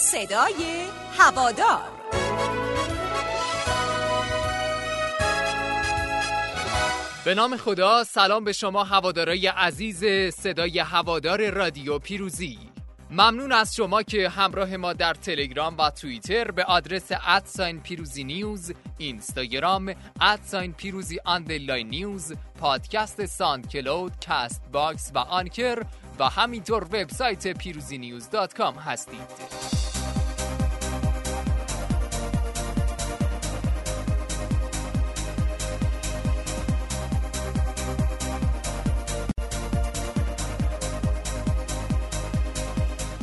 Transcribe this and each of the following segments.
صدای هوادار. به نام خدا سلام به شما هوادارای عزیز صدای هوادار رادیو پیروزی. ممنون از شما که همراه ما در تلگرام و توییتر به آدرس at sign پیروزی News اینستاگرام at sign پیروزی underline News پادکست SoundCloud Castbox و Anchor و همینطور وبسایت پیروزی نیوز دات کام هستید.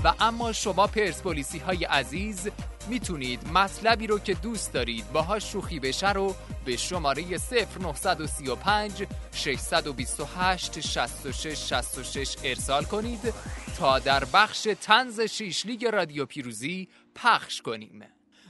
و اما شما پرسپولیسی های عزیز می‌تونید مطلبی رو که دوست دارید باهاش شوخی بشه رو به شماره 0935 628 66 66 ارسال کنید تا در بخش تنز شیش لیگ رادیو پیروزی پخش کنیم.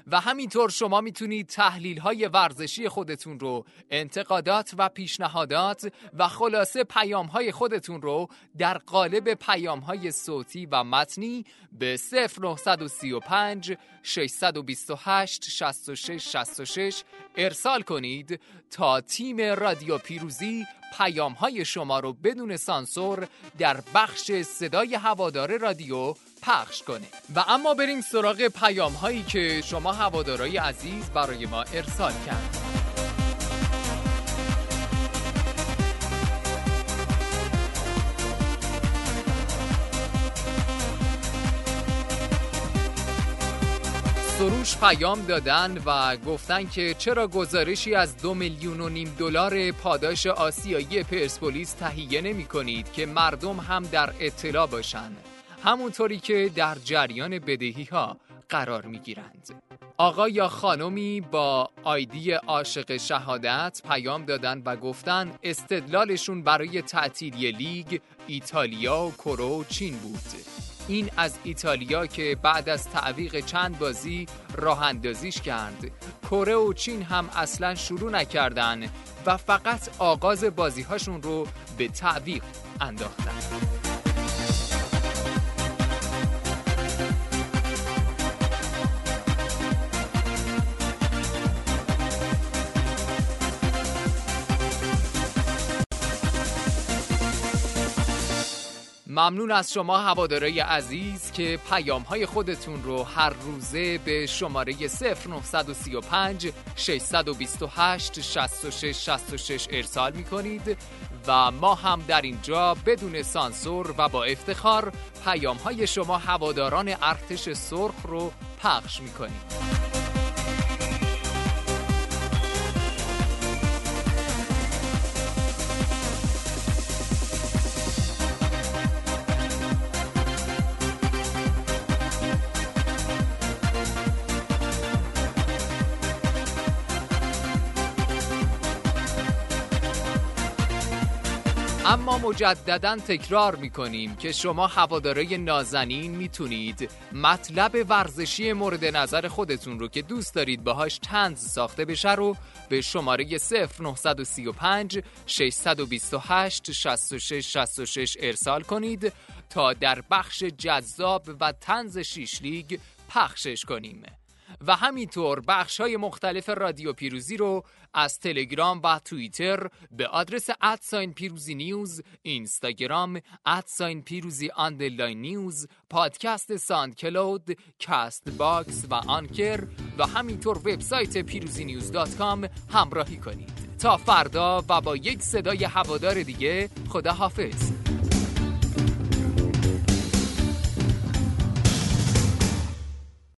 و همینطور شما می‌تونید تحلیل های ورزشی خودتون رو انتقادات و پیشنهادات و خلاصه پیام های خودتون رو در قالب پیام های صوتی و متنی به 0935 628 66 66 ارسال کنید تا تیم رادیو پیروزی پیام های شما رو بدون سانسور در بخش صدای هوادار رادیو پخش کنه. و اما بریم سراغ پیام هایی که شما هوادارای عزیز برای ما ارسال کرد. سروش پیام دادن و گفتن که چرا گزارشی از دو میلیون و نیم دلار پاداش آسیایی پرسپولیس تهیه نمی کنید که مردم هم در اطلاع باشند همونطوری که در جریان بدهی ها قرار می گیرند. آقا یا خانمی با آیدی عاشق شهادت پیام دادن و گفتن استدلالشون برای تعطیلی لیگ ایتالیا و کرو و چین بود این از ایتالیا که بعد از تعویق چند بازی راه اندازیش کرد. کره و چین هم اصلا شروع نکردن و فقط آغاز بازی هاشون رو به تعویق انداختن. ممنون از شما هوادارای عزیز که پیام های خودتون رو هر روزه به شماره 0935 628 66 66 ارسال می کنید و ما هم در اینجا بدون سانسور و با افتخار پیام های شما هواداران ارتش سرخ رو پخش می کنیم. اما مجددا تکرار می‌کنیم که شما هواداره نازنین می‌تونید مطلب ورزشی مورد نظر خودتون رو که دوست دارید باهاش تنز ساخته بشه رو به شماره 0935 628 66 66 ارسال کنید تا در بخش جذاب و تنز شیش لیگ پخشش کنیم. و همینطور بخش های مختلف رادیو پیروزی رو از تلگرام و توییتر به آدرس at sign پیروزی News اینستاگرام at sign پیروزی underline News پادکست SoundCloud Castbox و Anchor و همینطور وبسایت پیروزی News dot com همراهی کنید. تا فردا و با یک صدای هوادار دیگه خدا حافظ